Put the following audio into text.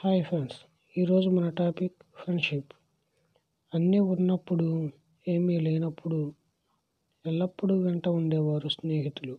Hi friends ఈరోజు మన topic friendship. అన్నీ ఉన్నప్పుడు ఏమీ లేనప్పుడు ఎల్లప్పుడూ వెంట ఉండేవారు స్నేహితులు.